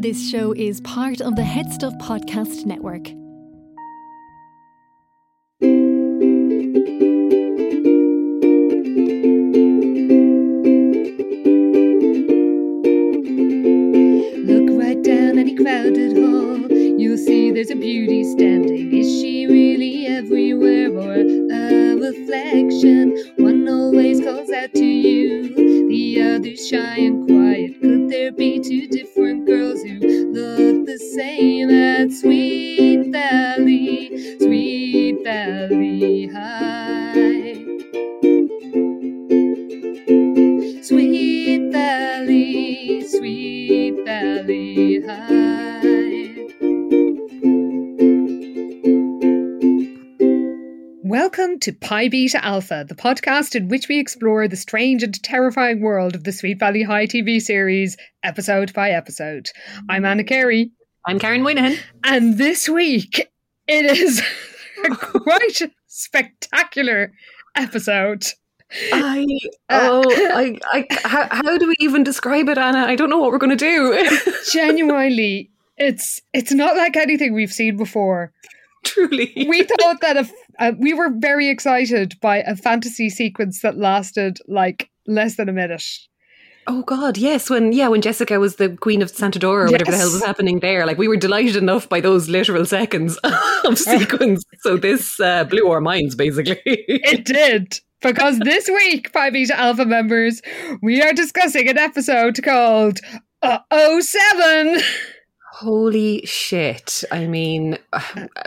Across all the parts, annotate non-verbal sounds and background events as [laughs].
This show is part of the HeadStuff Podcast Network. Look right down any crowded hall. You'll see there's a beauty standing. Is she really everywhere or a reflection? Pi Beta Alpha, the podcast in which we explore the strange and terrifying world of the Sweet Valley High TV series, episode by episode. I'm Anna Carey, I'm Karen Moynihan. and this week it is [laughs] a quite spectacular episode. I uh, oh [laughs] I, I how, how do we even describe it, Anna? I don't know what we're going to do. [laughs] Genuinely, it's it's not like anything we've seen before. [laughs] Truly, we thought that if uh, we were very excited by a fantasy sequence that lasted like less than a minute. Oh God, yes. When yeah, when Jessica was the Queen of Santador or whatever the hell was happening there, like we were delighted enough by those literal seconds [laughs] of [laughs] sequence. So this uh, blew our minds, basically. It did. Because this week, Pi Beta Alpha members, we are discussing an episode called uh, 07. Holy shit! I mean,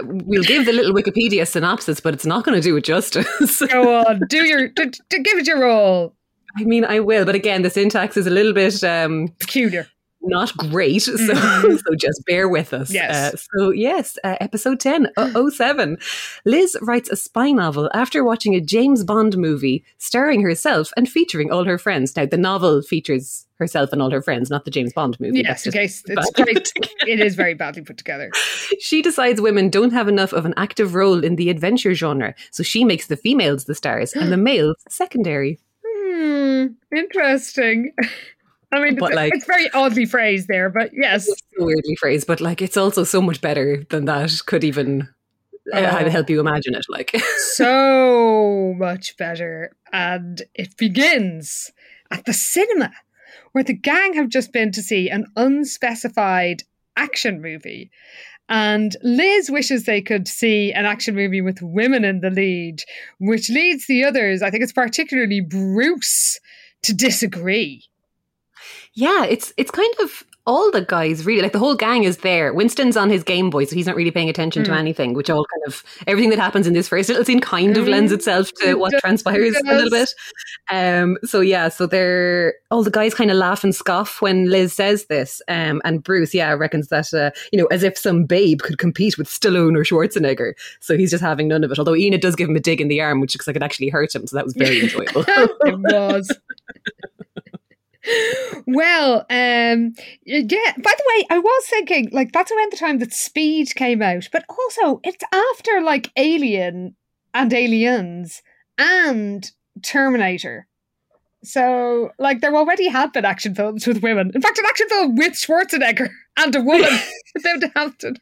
we'll give the little Wikipedia synopsis, but it's not going to do it justice. Go on, do your, d- d- give it your all. I mean, I will, but again, the syntax is a little bit um, Peculiar. not great. So, Mhm. [laughs] so just bear with us. Yes. Uh, so, yes, uh, episode 10, uh, 07. Liz writes a spy novel after watching a James Bond movie starring herself and featuring all her friends. Now, the novel features herself and all her friends, not the James Bond movie. Yes, case it's great. [laughs] It is very badly put together. She decides women don't have enough of an active role in the adventure genre, so she makes the females the stars and the [gasps] males secondary. Hmm, interesting. I mean, But, it's, like- it's very oddly phrased there, but yes. It's so weirdly phrased, but like it's also so much better than that could even uh, Oh. help you imagine it. Like, [laughs] so much better. And it begins at the cinema, where the gang have just been to see an unspecified action movie. And Liz wishes they could see an action movie with women in the lead, which leads the others, I think it's particularly Bruce, to disagree. yeah, it's it's kind of all the guys really like the whole gang is there. Winston's on his Game Boy, so he's not really paying attention to Mm. anything. Which all kind of everything that happens in this first little scene kind of Mm. lends itself to It what does, transpires a little bit. Um, so yeah, so they're all the guys kind of laugh and scoff when Liz says this. Um, and Bruce, yeah, reckons that uh, you know as if some babe could compete with Stallone or Schwarzenegger. So he's just having none of it. Although Ina does give him a dig in the arm, which looks like it actually hurt him. So that was very [laughs] enjoyable. it was. Well, um, yeah. By the way, I was thinking like that's around the time that Speed came out, but also it's after like Alien and Aliens and Terminator. So, like, there already had been action films with women. In fact, an action film with Schwarzenegger and a woman [laughs] Linda Hamilton.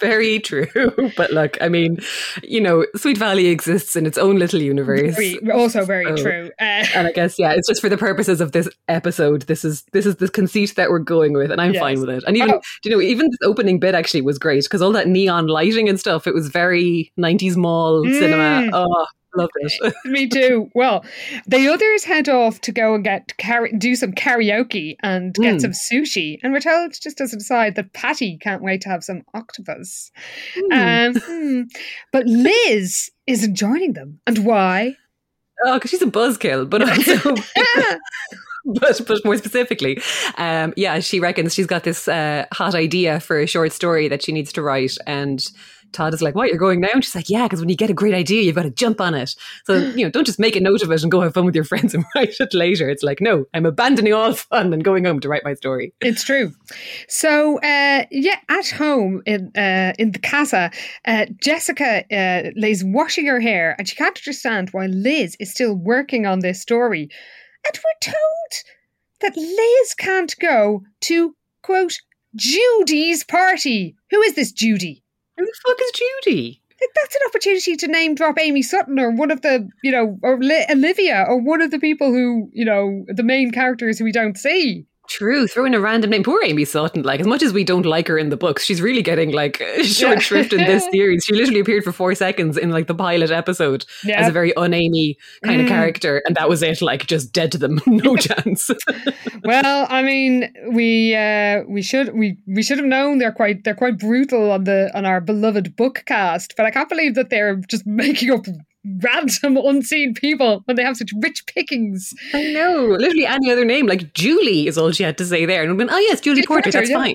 Very true. [laughs] But look, I mean, you know, Sweet Valley exists in its own little universe. Very, also very So- true. Uh, [laughs] And I guess yeah, it's just for the purposes of this episode. This is this is the conceit that we're going with, and I'm Yes. fine with it. And even Oh. do you know, even this opening bit actually was great because all that neon lighting and stuff. It was very 90s mall cinema. Mm. Oh, loved it. [laughs] Me too. Well, the others head off to go and get car- do some karaoke and get Mm. some sushi, and we're told just as an aside that Patty can't wait to have some octopus. Hmm. Um, hmm. But Liz isn't joining them, and why? oh, because she's a buzzkill, but [laughs] also. [laughs] But but more specifically, um, yeah, she reckons she's got this uh, hot idea for a short story that she needs to write, and Todd is like, "What? You're going now?" And she's like, "Yeah, because when you get a great idea, you've got to jump on it. So you know, don't just make a note of it and go have fun with your friends and [laughs] write it later. It's like, no, I'm abandoning all fun and going home to write my story." it's true. So, uh, yeah, at home in uh, in the casa, uh, Jessica uh, lays washing her hair, and she can't understand why Liz is still working on this story. And we're told that Liz can't go to quote Judy's party. Who is this Judy? Who the fuck is Judy? That's an opportunity to name drop Amy Sutton or one of the, you know, or Olivia or one of the people who, you know, the main characters who we don't see. True, throw in a random name. Poor Amy Sutton. Like, as much as we don't like her in the books, she's really getting like [laughs] short Yeah. shrift in this [laughs] series. She literally appeared for four seconds in like the pilot episode Yeah. as a very un-Amy kind of Mm. character, and that was it. Like, just dead to them, [laughs] no chance. well, I mean, we uh, we should we we should have known they're quite they're quite brutal on the on our beloved book cast, but I can't believe that they're just making up random unseen people when they have such rich pickings. I know, literally any other name, like Julie is all she had to say there, and we've been, oh yes, Julie Julie Porter, Porter, that's fine.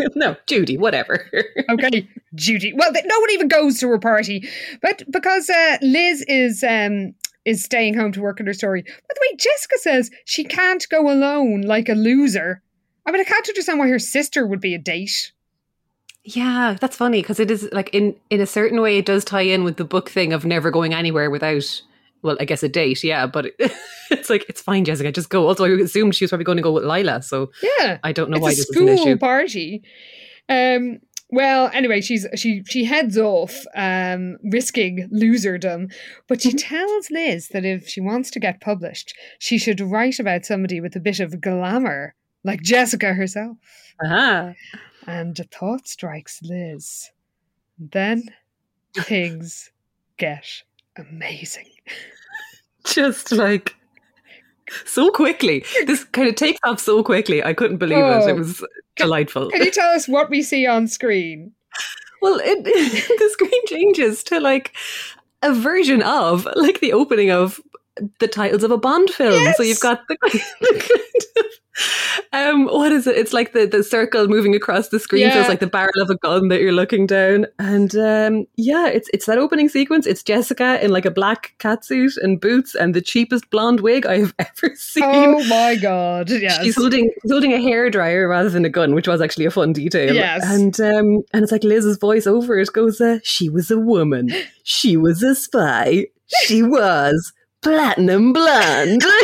[laughs] [laughs] no, Judy, whatever. Okay, Judy. Well, no one even goes to her party, but because uh, Liz is um is staying home to work on her story. By the way, Jessica says she can't go alone like a loser. I mean, I can't understand why her sister would be a date. Yeah, that's funny because it is like in in a certain way it does tie in with the book thing of never going anywhere without well, I guess a date, yeah, but it, [laughs] it's like it's fine, Jessica, just go. Also, I assumed she was probably going to go with Lila, so Yeah, I don't know it's why a this is an school issue. party. Um. Well, anyway, she's she she heads off, um, risking loserdom, but Mm-hmm. she tells Liz that if she wants to get published, she should write about somebody with a bit of glamour, like Jessica herself. Aha. And a thought strikes Liz. Then things get amazing. [laughs] Just like so quickly. This kind of takes off so quickly. I couldn't believe it. Oh. It was delightful. Can you tell us what we see on screen? [laughs] Well, it, [laughs] the screen changes to like a version of like the opening of the titles of a Bond film. So you've got the, the kind of um what is it? It's like the the circle moving across the screen. So it's like the barrel of a gun that you're looking down. And um yeah, it's it's that opening sequence. It's Jessica in like a black catsuit and boots and the cheapest blonde wig I have [laughs] ever seen. Oh my god! Yes, She's holding she's holding a hairdryer rather than a gun, which was actually a fun detail. Yes. And um and it's like Liz's voice over it goes, uh, she was a woman. She was a spy. She was platinum blonde. [laughs]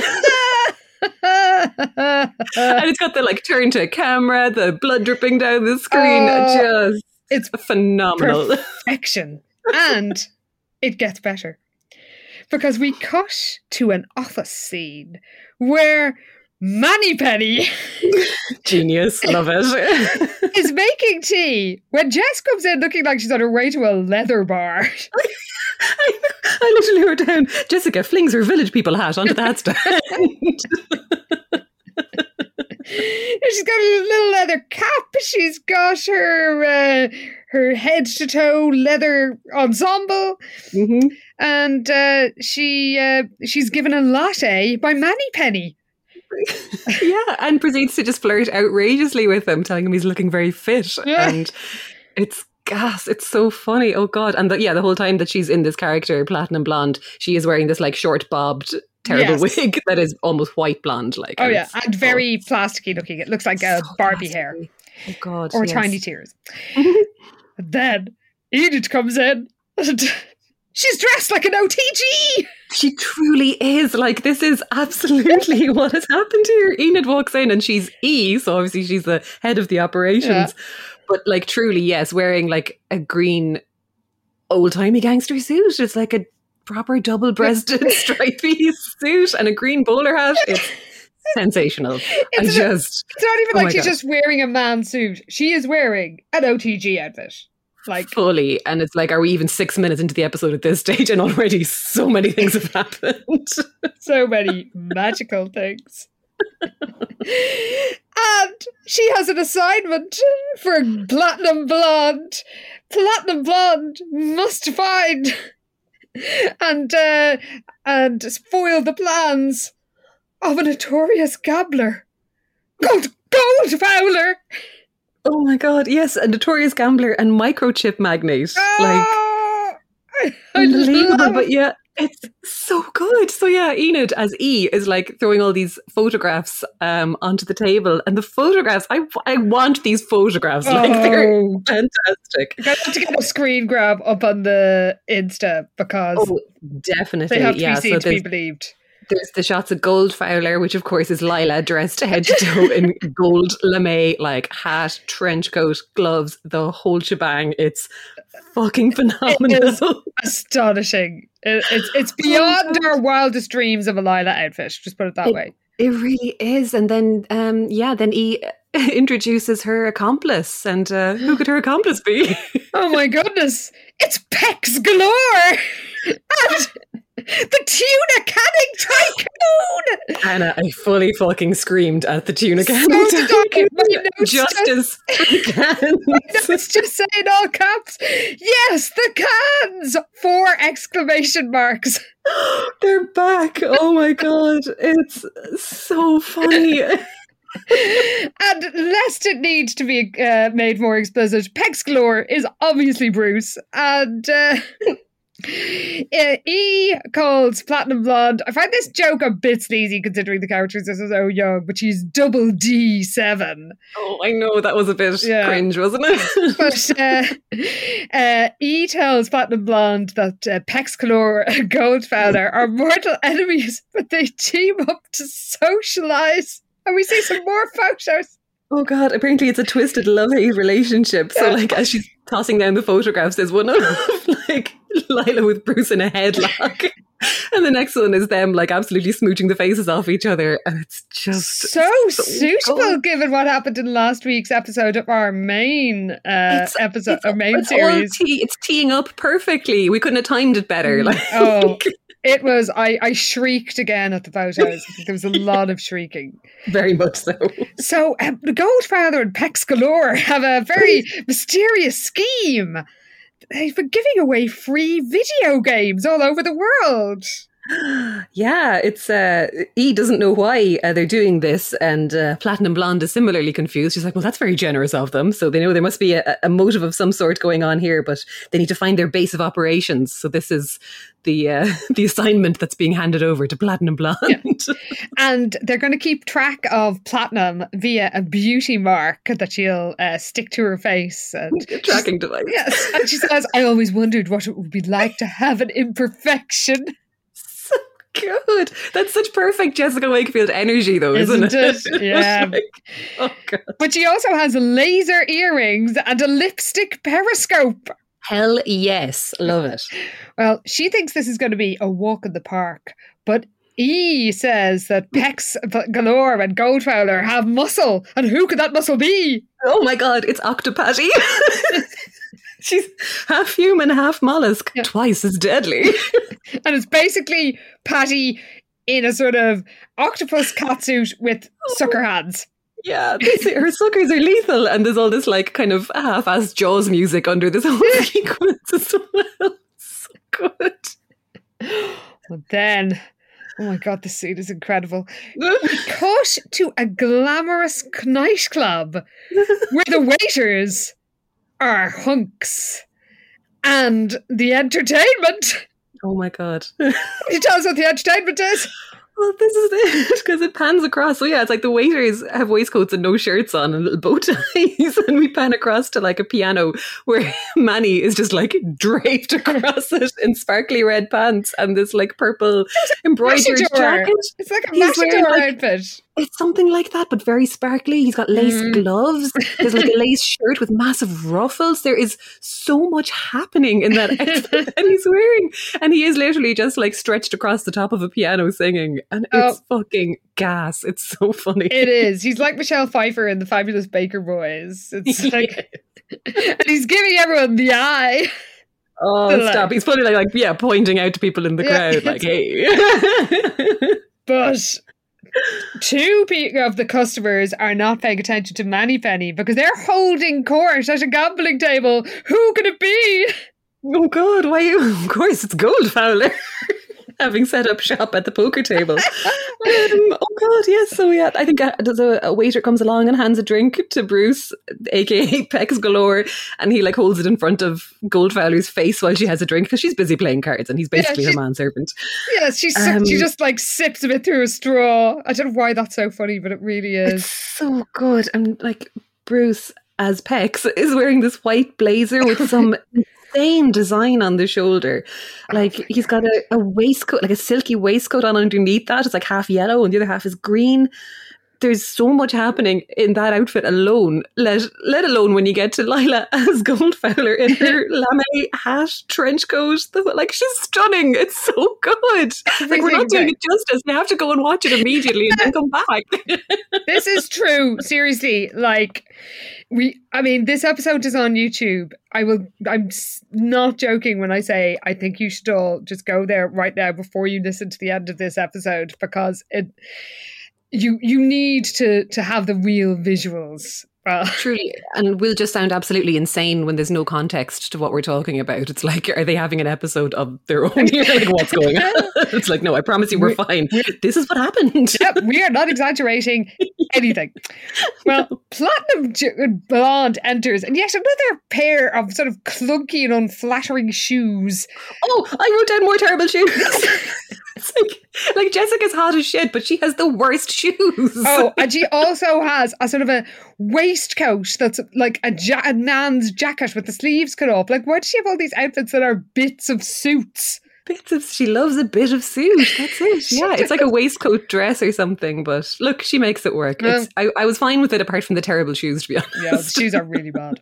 [laughs] [laughs] and it's got the like turn to a camera, the blood dripping down the screen. Oh, just it's phenomenal. perfection, and it gets better because we cut to an office scene where Mannypenny [laughs] Genius. Love it. [laughs] is making tea when Jess comes in looking like she's on her way to a leather bar. I, I literally wrote down Jessica flings her village people hat onto that stand. [laughs] She's got a little leather cap. She's got her uh, her head to toe leather ensemble, Mhm. and uh, she uh, she's given a latte by Mannypenny. [laughs] yeah, and proceeds to just flirt outrageously with him, telling him he's looking very fit. Yeah. And it's gas. It's so funny. Oh god! And the, yeah, the whole time that she's in this character, platinum blonde, she is wearing this like short bobbed, terrible Yes. wig [laughs] that is almost white blonde. Like, Oh yeah, and very plasticky looking. It looks like oh, a so Barbie hair. Oh god! or yes. tiny tears. [laughs] then Enid comes in. and [laughs] She's dressed like an OTG. She truly is. Like, this is absolutely what has happened here. Enid walks in and she's E, so obviously she's the head of the operations. Yeah. But, like, truly, yes, wearing like a green old timey gangster suit. It's like a proper double breasted [laughs] stripy suit and a green bowler hat. It's sensational. [laughs] It's, just, it's not even Oh like she's God. just wearing a man suit. She is wearing an OTG outfit. Like fully. And it's like, are we even six minutes into the episode at this stage? And already so many things have [laughs] happened. so many magical things. and she has an assignment for Platinum Blonde. Platinum Blonde must find and uh, and spoil the plans of a notorious gambler. Gold, gold Fowler. oh my God. Yes. A notorious gambler and microchip magnate. Like, Ah, I unbelievable. love But yeah, it's so good. So yeah, Enid as E is like throwing all these photographs um onto the table, and the photographs. I I want these photographs. Like they're Oh. fantastic. Got to get a screen grab up on the Insta because Oh, definitely. they have to yeah. be seen So to be believed. There's the shots of Goldfowler, which of course is Lila dressed head to toe in [laughs] gold lame, like hat, trench coat, gloves, the whole shebang. It's fucking phenomenal. [laughs] astonishing. It, it's it's [laughs] Oh, beyond our wildest dreams of a Lila outfit. Just put it that way. It really is. And then, um, yeah, then he [laughs] introduces her accomplice. And uh, who could her accomplice be? [gasps] Oh my goodness! It's pecs galore, [laughs] and the tuna canning tycoon. Anna, I fully fucking screamed at the tuna can. So. My notes [laughs] Just as cans. [laughs] Let's just saying all caps. Yes, the cans! Four exclamation marks. [gasps] They're back. Oh my god. It's so funny. [laughs] And lest it needs to be uh, made more explicit, Pecs Galore is obviously Bruce. And uh, [laughs] E calls Platinum Blonde. I find this joke a bit sleazy considering the characters are so young, but she's double D7. Oh, I know that was a bit Yeah. cringe, wasn't it? [laughs] But uh, uh, E tells Platinum Blonde that uh, and Goldfowler are mortal enemies, but they team up to socialize. And we see some more photos. Oh god, apparently it's a twisted love-hate relationship. So like as she's tossing down the photographs, there's one of [laughs] like [laughs] Lila with Bruce in a headlock. [laughs] And the next one is them like absolutely smooching the faces off each other. And it's just So, so suitable good. given what happened in last week's episode of our main uh, It's- episode, it's, our main it's series. it's teeing up perfectly. We couldn't have timed it better. Mm. Like Oh. [laughs] It was, I, I shrieked again at the photos. There was a lot of shrieking. very much so. So, um, the Goldfather and Pecs Galore have a very mysterious scheme. They've giving away free video games all over the world. Yeah, it's uh E doesn't know why uh, they're doing this, and uh, Platinum Blonde is similarly confused. She's like, "Well, that's very generous of them." So they know there must be a, a motive of some sort going on here, but they need to find their base of operations. So this is the uh, [laughs] the assignment that's being handed over to Platinum Blonde. [laughs] And they're going to keep track of Platinum via a beauty mark that she'll uh, stick to her face. And [laughs] Tracking device. Yes. And she says, I always wondered what it would be like to have an imperfection. Good. That's such perfect Jessica Wakefield energy, though, isn't, Isn't it? [laughs] Yeah. like, oh god. But she also has laser earrings and a lipstick periscope. Hell yes, love it. [laughs] Well, she thinks this is going to be a walk in the park, but E says that Pecs Galore and Goldfowler have muscle, and who could that muscle be? Oh my god, it's Octopatty. [laughs] [laughs] She's half human, half mollusk, Yeah. twice as deadly. [laughs] And it's basically Patty in a sort of octopus catsuit with sucker hands. yeah, her suckers are lethal, and there's all this like kind of half-assed Jaws music under this whole sequence as well. [laughs] So good. But then, oh my god, this suit is incredible. We cut to a glamorous nightclub where the waiters are hunks. And the entertainment. oh my god. Can you tell us what the entertainment is? Well, this is it [laughs] because it pans across. So yeah, it's like the waiters have waistcoats and no shirts on and little bow [laughs] ties, and we pan across to like a piano where [laughs] Manny is just like draped across it in sparkly red pants and this like purple embroidered jacket. It's like a matador like- outfit. It's something like that, but very sparkly. He's got lace Mm. gloves. There's like a lace [laughs] shirt with massive ruffles. There is so much happening in that outfit that he's wearing. And he is literally just like stretched across the top of a piano singing. And it's fucking gas. It's so funny. It [laughs] is. He's like Michelle Pfeiffer in the Fabulous Baker Boys. It's [laughs] like, and he's giving everyone the eye. oh, stop. He's probably like, like, yeah, pointing out to people in the Yeah, crowd, like, hey. But two of the customers are not paying attention to Mannypenny because they're holding court at a gambling table. Who could it be? oh, God, why you? [laughs] Of course, it's Goldfowler. [laughs] Having set up shop at the poker table. Um, oh God, yes. So yeah, I think uh, a, a waiter comes along and hands a drink to Bruce, aka [laughs] Pecs Galore, and he like holds it in front of Goldfowler's face while she has a drink because she's busy playing cards and he's Yeah, basically she's- her manservant. Yeah, she Um, she just like sips a bit through a straw. I don't know why that's so funny, but it really is. It's is. so good, and like Bruce as Pecs is wearing this white blazer with some [laughs] insane design on the shoulder. Oh like oh he's got a, a waistcoat, like a silky waistcoat on underneath that. It's like half yellow and the other half is green there's so much happening in that outfit alone, let let alone when you get to Lila [laughs] as Goldfowler in her [laughs] lame hat, trench coat. Like she's stunning. It's so good. Like we're not doing it justice. You have to go and watch it immediately and then come [laughs] back. this is true. Seriously, like we i mean this episode is on youtube i will i'm not joking when i say i think you should all just go there right now before you listen to the end of this episode because it you you need to to have the real visuals well, uh, [laughs] Truly, and we'll just sound absolutely insane when there's no context to what we're talking about. It's like, are they having an episode of their own [laughs] here? Like, what's [laughs] going on? it's like, no, I promise you, we're, we're fine. We're, this is what happened. Yep, we are not exaggerating anything. Well, no. Platinum Blonde enters, and yet another pair of sort of clunky and unflattering shoes. Oh, I wrote down more terrible shoes. It's like, like Jessica's hot as shit, but she has the worst shoes. Oh, and she also has a sort of a waistcoat that's like a, ja- a man's jacket with the sleeves cut off. Like, why does she have all these outfits that are bits of suits? Bits of she loves a bit of suit. That's it. [laughs] Yeah, it's like a waistcoat dress or something. But look, she makes it work. I, I, was fine with it apart from the terrible shoes. To be honest, yeah, the shoes are really bad.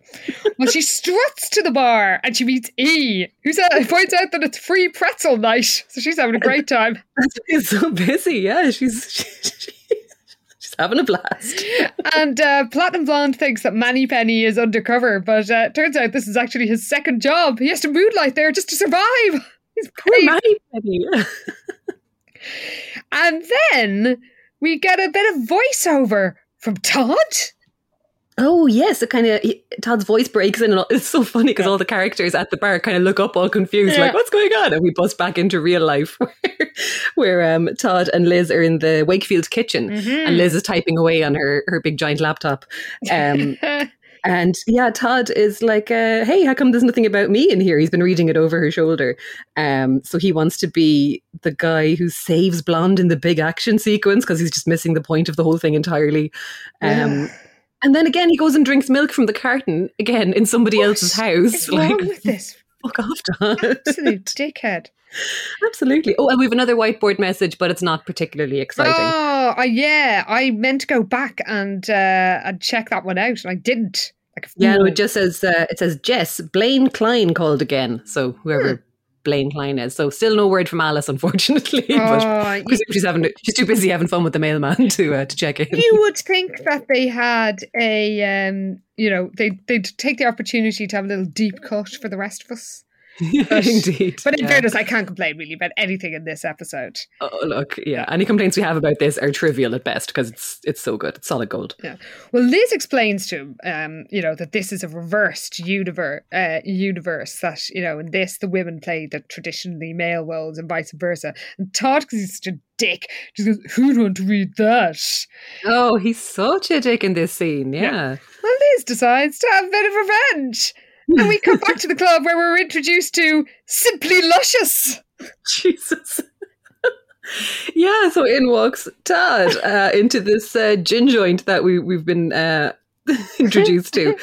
well, she struts to the bar and she meets E, who points out that it's free pretzel night, so she's having a great time. [laughs] She's so busy. Yeah, she's. She, [laughs] she, she's having a blast. and uh, Platinum Blonde thinks that Mannypenny is undercover, but uh, turns out this is actually his second job. He has to moonlight there just to survive. He's pretty. [laughs] and then we get a bit of voiceover from Todd. Oh yes, it kind of Todd's voice breaks in, and it's so funny because yeah. all the characters at the bar kind of look up all confused, yeah. like "What's going on?" And we bust back into real life, [laughs] where, where um, Todd and Liz are in the Wakefield kitchen, mm-hmm. and Liz is typing away on her her big giant laptop. Um, [laughs] And yeah, Todd is like, uh, hey, how come there's nothing about me in here? He's been reading it over her shoulder. Um, so he wants to be the guy who saves Blonde in the big action sequence because he's just missing the point of the whole thing entirely. Um. And then again, he goes and drinks milk from the carton again in somebody what else's house. What's like, wrong with this? [laughs] Fuck off, Todd. Absolute dickhead. Absolutely. Oh, and we have another whiteboard message, but it's not particularly exciting. Oh, uh, yeah. I meant to go back and uh, and check that one out, and I didn't. Like, yeah, no, it just says uh, it says Jess Blaine Klein called again. So whoever. Hmm. Blaine Klein is. So still no word from Alice, unfortunately. Oh, [laughs] but she's having she's too busy having fun with the mailman to uh, to check in. You would [laughs] think that they had a um, you know they they'd take the opportunity to have a little deep cut for the rest of us. [laughs] But, Indeed. But in yeah. fairness, I can't complain really about anything in this episode. Oh, look, yeah. Any complaints we have about this are trivial at best because it's it's so good. It's solid gold. Yeah. Well, Liz explains to him, um, you know, that this is a reversed universe, uh, universe that, you know, in this, the women play the traditionally male roles and vice versa. And Todd, because he's such a dick, just goes, who'd want to read that? Oh, he's such a dick in this scene. Yeah. yeah. Well, Liz decides to have a bit of revenge and we come back [laughs] to the club where we're introduced to Simply Luscious. Jesus. [laughs] yeah, so in walks Todd uh, into this uh, gin joint that we we've been uh, [laughs] [laughs] introduced to.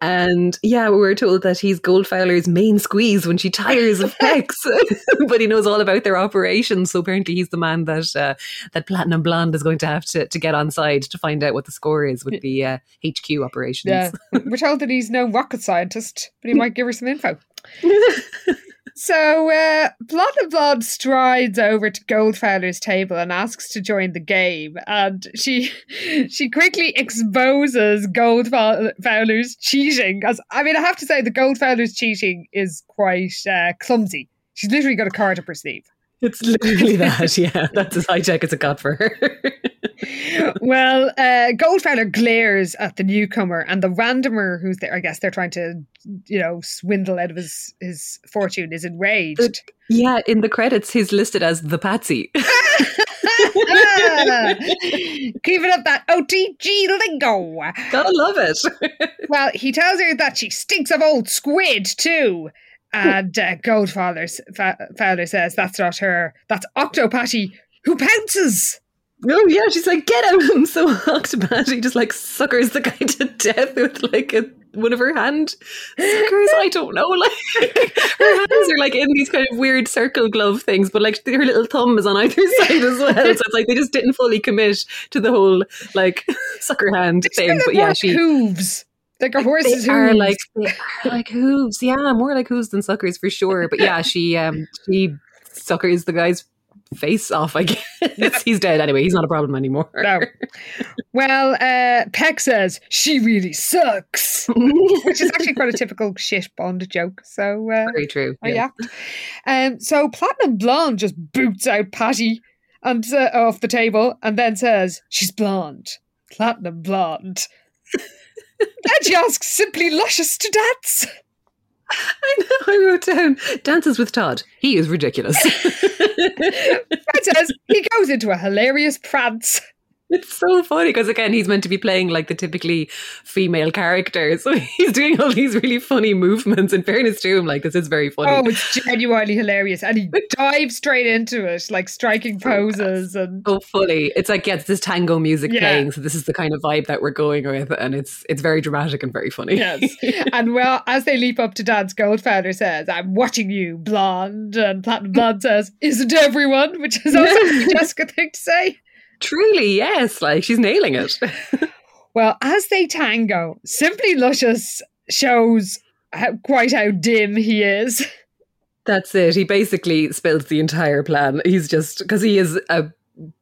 And yeah, we were told that he's Goldfowler's main squeeze when she tires of [laughs] Pecs, but he knows all about their operations. So apparently, he's the man that uh, that Platinum Blonde is going to have to, to get on side to find out what the score is with the uh, HQ operations. Yeah, we're told that he's no rocket scientist, but he might give her some info. So uh, and blood strides over to Goldfowler's table and asks to join the game, and she [laughs] she quickly exposes Goldfowler's cheating. Because I mean, I have to say, the Goldfowler's cheating is quite uh, clumsy. She's literally got a card up her sleeve. It's literally that, yeah. [laughs] That's as high tech as it got for her. [laughs] well, uh, Goldfowler glares at the newcomer, and the randomer who's there, I guess they're trying to, you know, swindle out of his, his fortune, is enraged. Uh, yeah, in the credits, he's listed as the patsy. [laughs] Keeping up that OTG lingo. Gotta love it. well, he tells her that she stinks of old squid, too. And uh, Goldfowler Fowler says that's not her. That's Octopatty who pounces. Oh yeah, she's like, get him! [laughs] So Octopatty just like suckers the guy to death with like a, one of her hand suckers. I don't know, [laughs] like her hands are like in these kind of weird circle glove things, but like her little thumb is on either [laughs] side as well. So it's like they just didn't fully commit to the whole like sucker hand It's thing. But yeah, she hooves. Like a horse's they are like are like hooves. Yeah, more like hooves than suckers for sure. But yeah, she um she suckers the guy's face off. I [laughs] guess he's dead anyway. He's not a problem anymore. No. Well, uh, Peck says she really sucks, [laughs] which is actually quite a typical shit Bond joke. So, uh, Very true. oh, yeah. Um, so Platinum Blonde just boots out Patty and uh, off the table, and then says she's blonde, platinum blonde. Asks simply luscious to dance. I know. I wrote down dances with Todd. He is ridiculous. [laughs] Fred says he goes into a hilarious prance. It's so funny because again, he's meant to be playing like the typically female character, so [laughs] he's doing all these really funny movements. In fairness to him, like this is very funny. Oh, it's genuinely hilarious, and he [laughs] dives straight into it, like striking oh, poses and so funny. It's like yeah, it's this tango music Yeah. playing, so this is the kind of vibe that we're going with, and it's it's very dramatic and very funny. Yes. [laughs] and well, as they leap up to dance, Goldfowler says, I'm watching you, blonde. And Platinum Blonde says, Isn't everyone? Which is also a Jessica thing to say. Truly, yes. Like she's nailing it. [laughs] Well, as they tango, Simply Luscious shows how, quite how dim he is. That's it. He basically spills the entire plan. He's just because he is a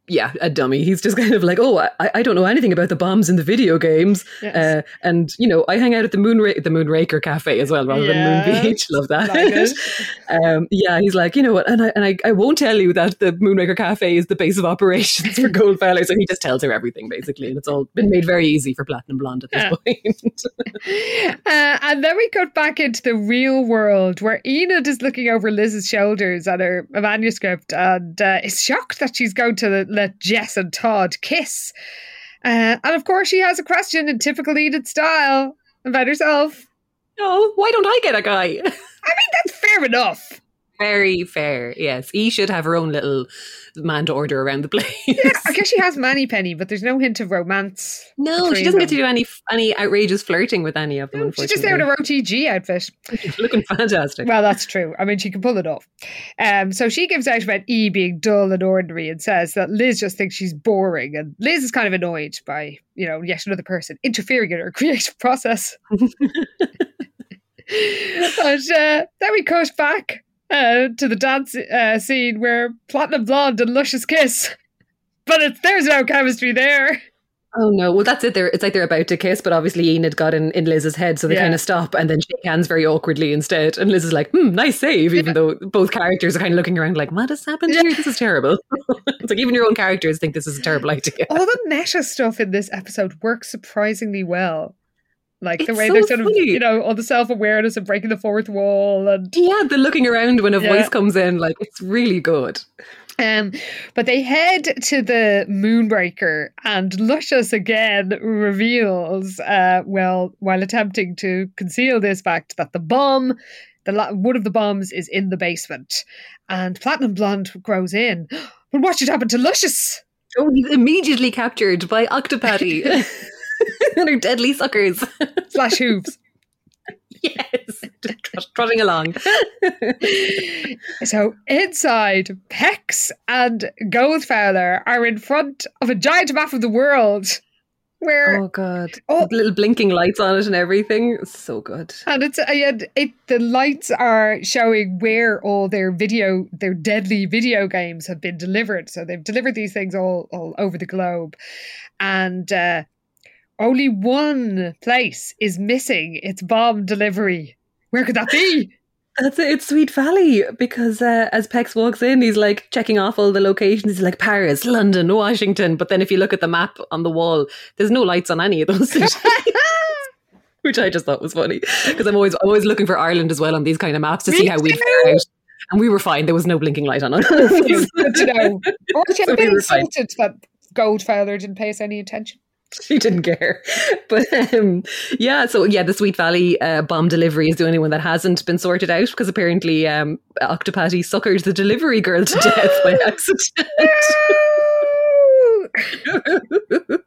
yeah a dummy. He's just [laughs] kind of like, oh, I, I don't know anything about the bombs in the video games, Yes. uh, and you know I hang out at the Moonra- the Moonraker Cafe as well, rather than Moon Beach. [laughs] Love that. Like [laughs] um, yeah, he's like, you know what, and I and I, I won't tell you that the Moonraker Cafe is the base of operations for Goldfeller. So he just tells her everything basically, and it's all been made very easy for Platinum Blonde at this Yeah. point. Uh, and then we cut back into the real world where Enid is looking over Liz's shoulders at her manuscript and uh, is shocked that she's going to let Jess and Todd kiss. Uh, and of course, she has a question in typical Enid style about herself. oh, why don't I get a guy? [laughs] I mean, that's fair enough. Very fair. Yes, he should have her own little man to order around the [laughs] place. Yeah, I guess she has Mannypenny, but there's no hint of romance. no, she doesn't get to do any any outrageous flirting with any of them. She's just there in her OTG outfit. [laughs] looking fantastic. Well, that's true. I mean, she can pull it off. Um, so she gives out about E being dull and ordinary and says that Liz just thinks she's boring. And Liz is kind of annoyed by, you know, yet another person interfering in her [laughs] creative process. and uh, then we cut back uh, to the dance uh, scene where Platinum Blonde and Luscious kiss. [laughs] But it's, there's no chemistry there. oh no, well that's it. They're, it's like they're about to kiss, but obviously Enid got in, in Liz's head, so they Yeah. kind of stop and then shake hands very awkwardly instead. And Liz is like, "Hmm, nice save," even though both characters are kind of looking around like, "What has happened here? This is terrible." [laughs] it's like even your own characters think this is a terrible [laughs] idea. All the meta stuff in this episode works surprisingly well. Like the way so they're sort of, you know, all the self awareness and breaking the fourth wall, and Yeah, the looking around when a Yeah. voice comes in, like it's really good. um. But they head to the Moonbreaker, and Luscious again reveals, uh, well, while attempting to conceal this fact, that the bomb, the la- one of the bombs, is in the basement, and Platinum Blonde grows in. [gasps] But what should happen to Luscious? Oh, he's immediately captured by Octopatty [laughs] [laughs] and her deadly suckers. [laughs] Slash hooves. yes, trot- trotting along. [laughs] So inside, Pecs and Goldfowler are in front of a giant map of the world, where oh god, Oh. With little blinking lights on it and everything. It's so good. and it's uh, and it the lights are showing where all their video their deadly video games have been delivered. So they've delivered these things all all over the globe, and uh, only one place is missing its bomb delivery. Where could that be? That's it. It's Sweet Valley because uh, as Pecs walks in, he's like checking off all the locations. He's like Paris, London, Washington. But then if you look at the map on the wall, there's no lights on any of those cities. [laughs] Which I just thought was funny because I'm always always looking for Ireland as well on these kind of maps to Me see how we fare out. And we were fine. There was no blinking light on us. Good to know. [laughs] Or So a we insulted that Goldfowler didn't pay us any attention. [laughs] she didn't care. [laughs] But um, yeah, so yeah, the Sweet Valley uh, bomb delivery is the only one that hasn't been sorted out because apparently um, Octopatty suckered the delivery girl to death by [laughs] accident. [laughs]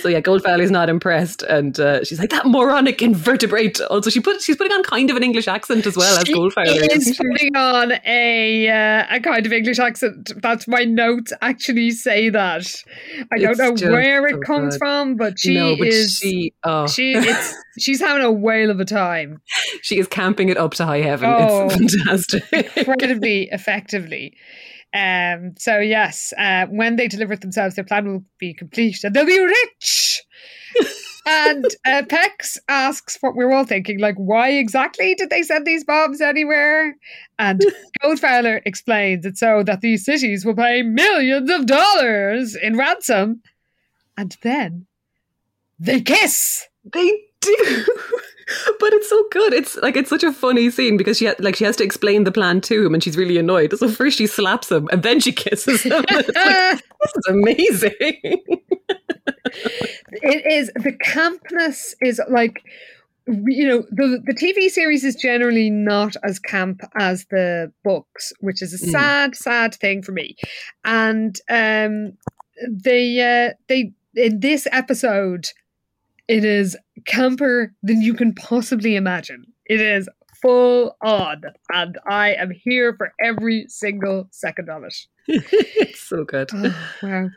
So yeah, Goldfowler's not impressed, and uh, she's like that moronic invertebrate. Also, she put she's putting on kind of an English accent as well she as Goldfowler. is [laughs] putting on a uh, a kind of English accent. That's my notes actually say that. I don't know where it so comes good. from, but she no, but is she oh she it's [laughs] she's having a whale of a time, she is camping it up to high heaven. Oh. It's fantastic. incredibly effectively. Um, so yes, uh, when they deliver it themselves, their plan will be complete and they'll be rich. [laughs] and uh, Pecs asks what we're all thinking, like, why exactly did they send these bombs anywhere? And [laughs] Goldfowler explains it's so that these cities will pay millions of dollars in ransom. And then they kiss. They do. [laughs] But it's so good. It's like it's such a funny scene because she ha- like she has to explain the plan to him, and she's really annoyed. So first she slaps him, and then she kisses him. [laughs] It's like, [laughs] this is amazing. it is the campness is like you know the the TV series is generally not as camp as the books, which is a Mm. sad, sad thing for me. And um, they uh, they in this episode, it is camper than you can possibly imagine. It is full on, and I am here for every single second of it. it's [laughs] so good. Oh, wow.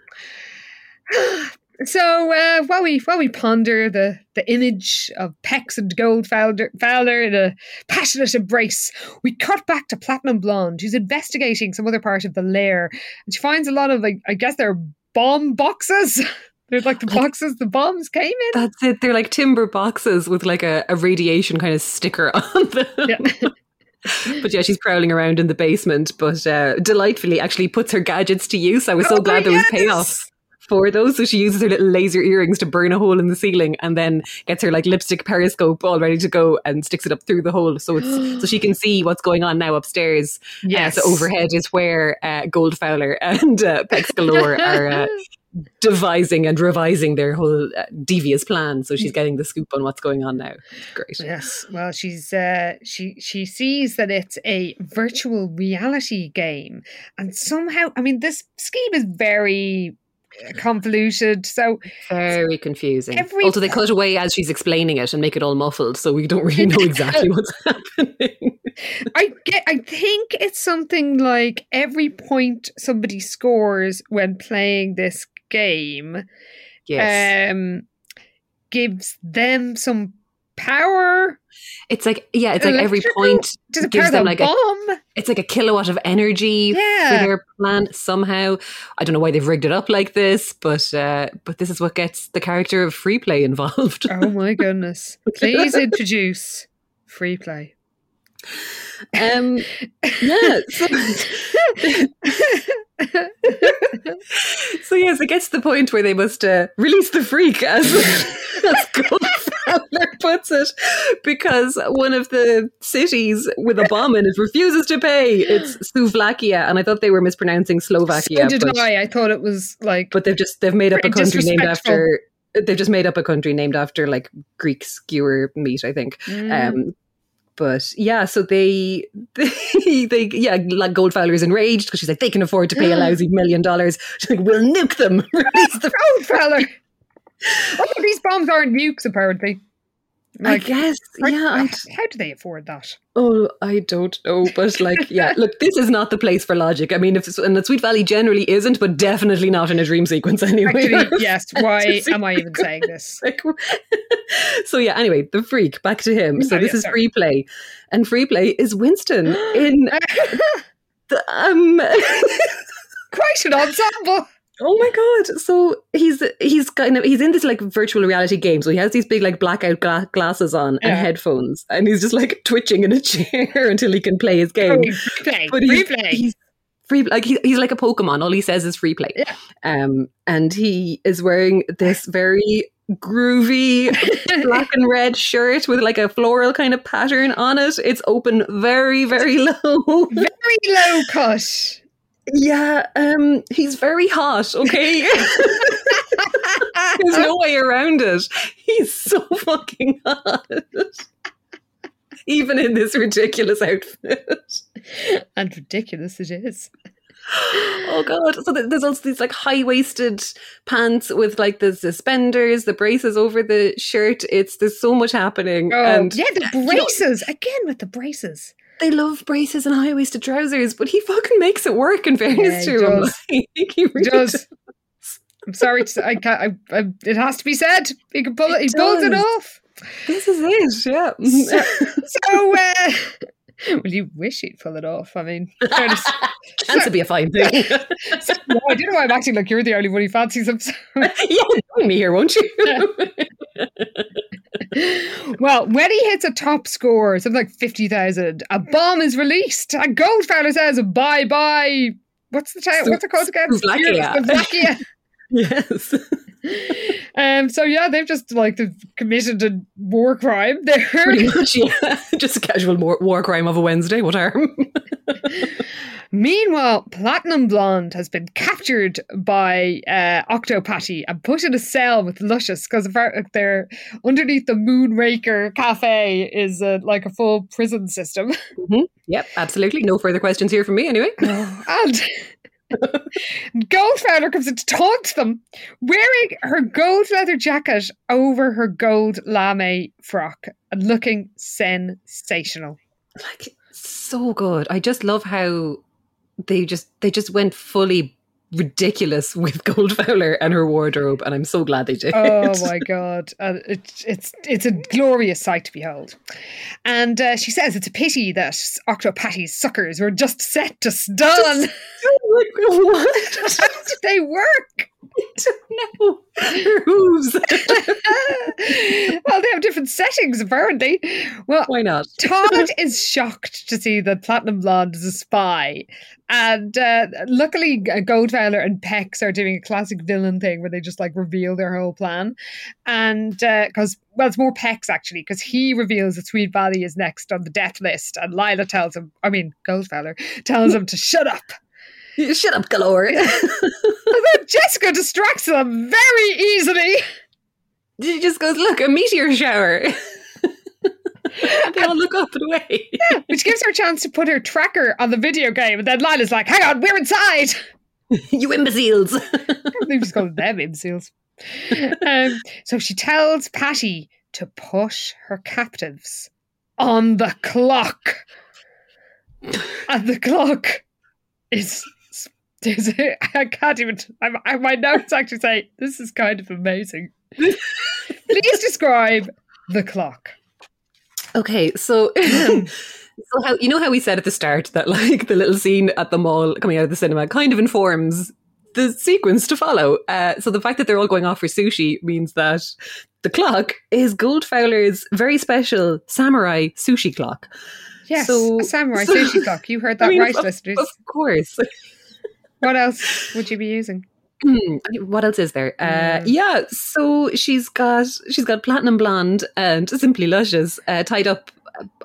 So uh, while we while we ponder the, the image of Pecs and Goldfowler Fowler in a passionate embrace, we cut back to Platinum Blonde, who's investigating some other part of the lair, and she finds a lot of like I guess they're bomb boxes. [laughs] They're like the boxes the bombs came in. That's it. They're like timber boxes with like a, a radiation kind of sticker [laughs] on them. Yeah. [laughs] but yeah, she's prowling around in the basement, but uh, delightfully actually puts her gadgets to use. I was so Oh, glad there was payoff for those. So she uses her little laser earrings to burn a hole in the ceiling and then gets her like lipstick periscope all ready to go and sticks it up through the hole so it's so she can see what's going on now upstairs. Uh, Yes. so overhead is where uh, Goldfowler [laughs] and uh, Pecs Galore are uh, devising and revising their whole uh, devious plan. So she's getting the scoop on what's going on now. Great. Yes. Well, she's uh, she she sees that it's a virtual reality game, and somehow, I mean, this scheme is very uh, convoluted. So Very confusing. Every- also, they cut away as she's explaining it and make it all muffled, so we don't really know exactly what's [laughs] happening. I get, I think it's something like every point somebody scores when playing this game yes, um, gives them some power. it's like yeah, it's like every point it gives them the like a, it's like a kilowatt of energy Yeah. for their plan somehow. I don't know why they've rigged it up like this, but uh, but this is what gets the character of free play [laughs] involved. oh my goodness! Please [laughs] introduce free play. um, yeah. So, [laughs] so yes, it gets to the point where they must uh, release the freak, as, [laughs] as Goldfowler puts it, because one of the cities with a bomb in it refuses to pay. It's Suvlakia, and I thought they were mispronouncing Slovakia. so did but, I. I thought it was like but they've just they've made up a country named after. They've just made up a country named after like Greek skewer meat, I think. mm, Um, but yeah, so they, [laughs] they, they yeah, like Goldfowler is enraged because she's like, they can afford to pay a [gasps] lousy million dollars. She's like, we'll nuke them. [laughs] Release the Goldfowler. [laughs] these bombs aren't nukes, apparently. I guess, how- yeah. I, How do they afford that? oh, I don't know, but like, yeah. [laughs] Look, this is not the place for logic. I mean, if and the Sweet Valley generally isn't, but definitely not in a dream sequence [laughs] anyway. Actually, [laughs] yes. Why am I even saying this? So yeah. Anyway, the freak. Back to him. So Oh, this yeah, is sorry. free play, and free play is Winston in [gasps] the um. Quite an ensemble. Oh my god! So he's he's kind of he's in this like virtual reality game. So he has these big like blackout gla- glasses on and headphones, and he's just like twitching in a [laughs] chair until he can play his game. Oh, free play. But free he's, play. he's free like he, he's like a Pokemon. All he says is free play. Yeah. Um, and he is wearing this very groovy [laughs] black and red shirt with like a floral kind of pattern on it. It's open very very [laughs] low. Very low cut. Yeah, um, he's very hot. Okay, [laughs] there's no way around it. He's so fucking hot, even in this ridiculous outfit. and ridiculous it is. oh god! So there's also these like high waisted pants with like the suspenders, the braces over the shirt. It's there's so much happening. Oh, and yeah, the braces again with the braces. They love braces and high waisted trousers, but he fucking makes it work. In fairness Yeah, to he him. Like, he really does. I'm sorry, to, I can't. I, I, it has to be said. He can pull it. He pulls it off. This is it. Yeah. So, uh, [laughs] well, you wish he'd pull it off. I mean, fairness- [laughs] Can't be a fine thing. [laughs] no, I don't know why I'm acting like you're the only one who fancies him. yeah, join me here, won't you? [laughs] well, when he hits a top score, something like 50,000, a bomb is released. And Goldfowler says, bye bye. What's the? Su- What's it called again? Slovakia. Slovakia. [laughs] yes. Um, so, yeah, they've just like they've committed a war crime there. Pretty much, yeah. [laughs] Just a casual war, war crime of a Wednesday. What harm? [laughs] Meanwhile, Platinum Blonde has been captured by uh, Octopatty and put in a cell with Luscious because they're underneath the Moonraker Cafe is uh, like a full prison system. yep, absolutely. No further questions here from me, anyway. [laughs] and Goldfowler comes in to taunt them, wearing her gold leather jacket over her gold lame frock and looking sensational. Like so good. I just love how they just they just went fully ridiculous with Goldfowler and her wardrobe, and I'm so glad they did. Oh [laughs] my god, uh, it's it's it's a glorious sight to behold. And uh, she says it's a pity that Octopatty's suckers were just set to stun. like, [laughs] what? How [laughs] did they work? No, her hooves. well, they have different settings apparently. Well, Why not? [laughs] Todd is shocked to see that Platinum Blonde is a spy. And uh, luckily, G- Goldfowler and Pecs are doing a classic villain thing where they just like reveal their whole plan. And because, well, it's more Pecs actually, because he reveals that Sweet Valley is next on the death list. And Lila tells him, I mean, Goldfowler tells him to shut up. [laughs] Shut up, galore. [laughs] [laughs] Jessica distracts them very easily. She just goes, look, a meteor shower. [laughs] they all look up and away. yeah, which gives her a chance to put her tracker on the video game. And then Lila's like, hang on, we're inside. [laughs] you imbeciles. They've just called them imbeciles. Um, so she tells Patty to push her captives on the clock. And the clock is. [laughs] I can't even. I, I, my notes actually say this is kind of amazing. [laughs] Please describe the clock. Okay, so [clears throat] so how you know how we said at the start that like the little scene at the mall coming out of the cinema kind of informs the sequence to follow. Uh, so the fact that they're all going off for sushi means that the clock is Goldfowler's very special samurai sushi clock. Yes, So- samurai so- sushi clock. You heard [laughs] that I mean, right, of, listeners. Of course. What else would you be using? Hmm, what else is there? Uh. Yeah, so she's got she's got platinum blonde and simply luscious uh, tied up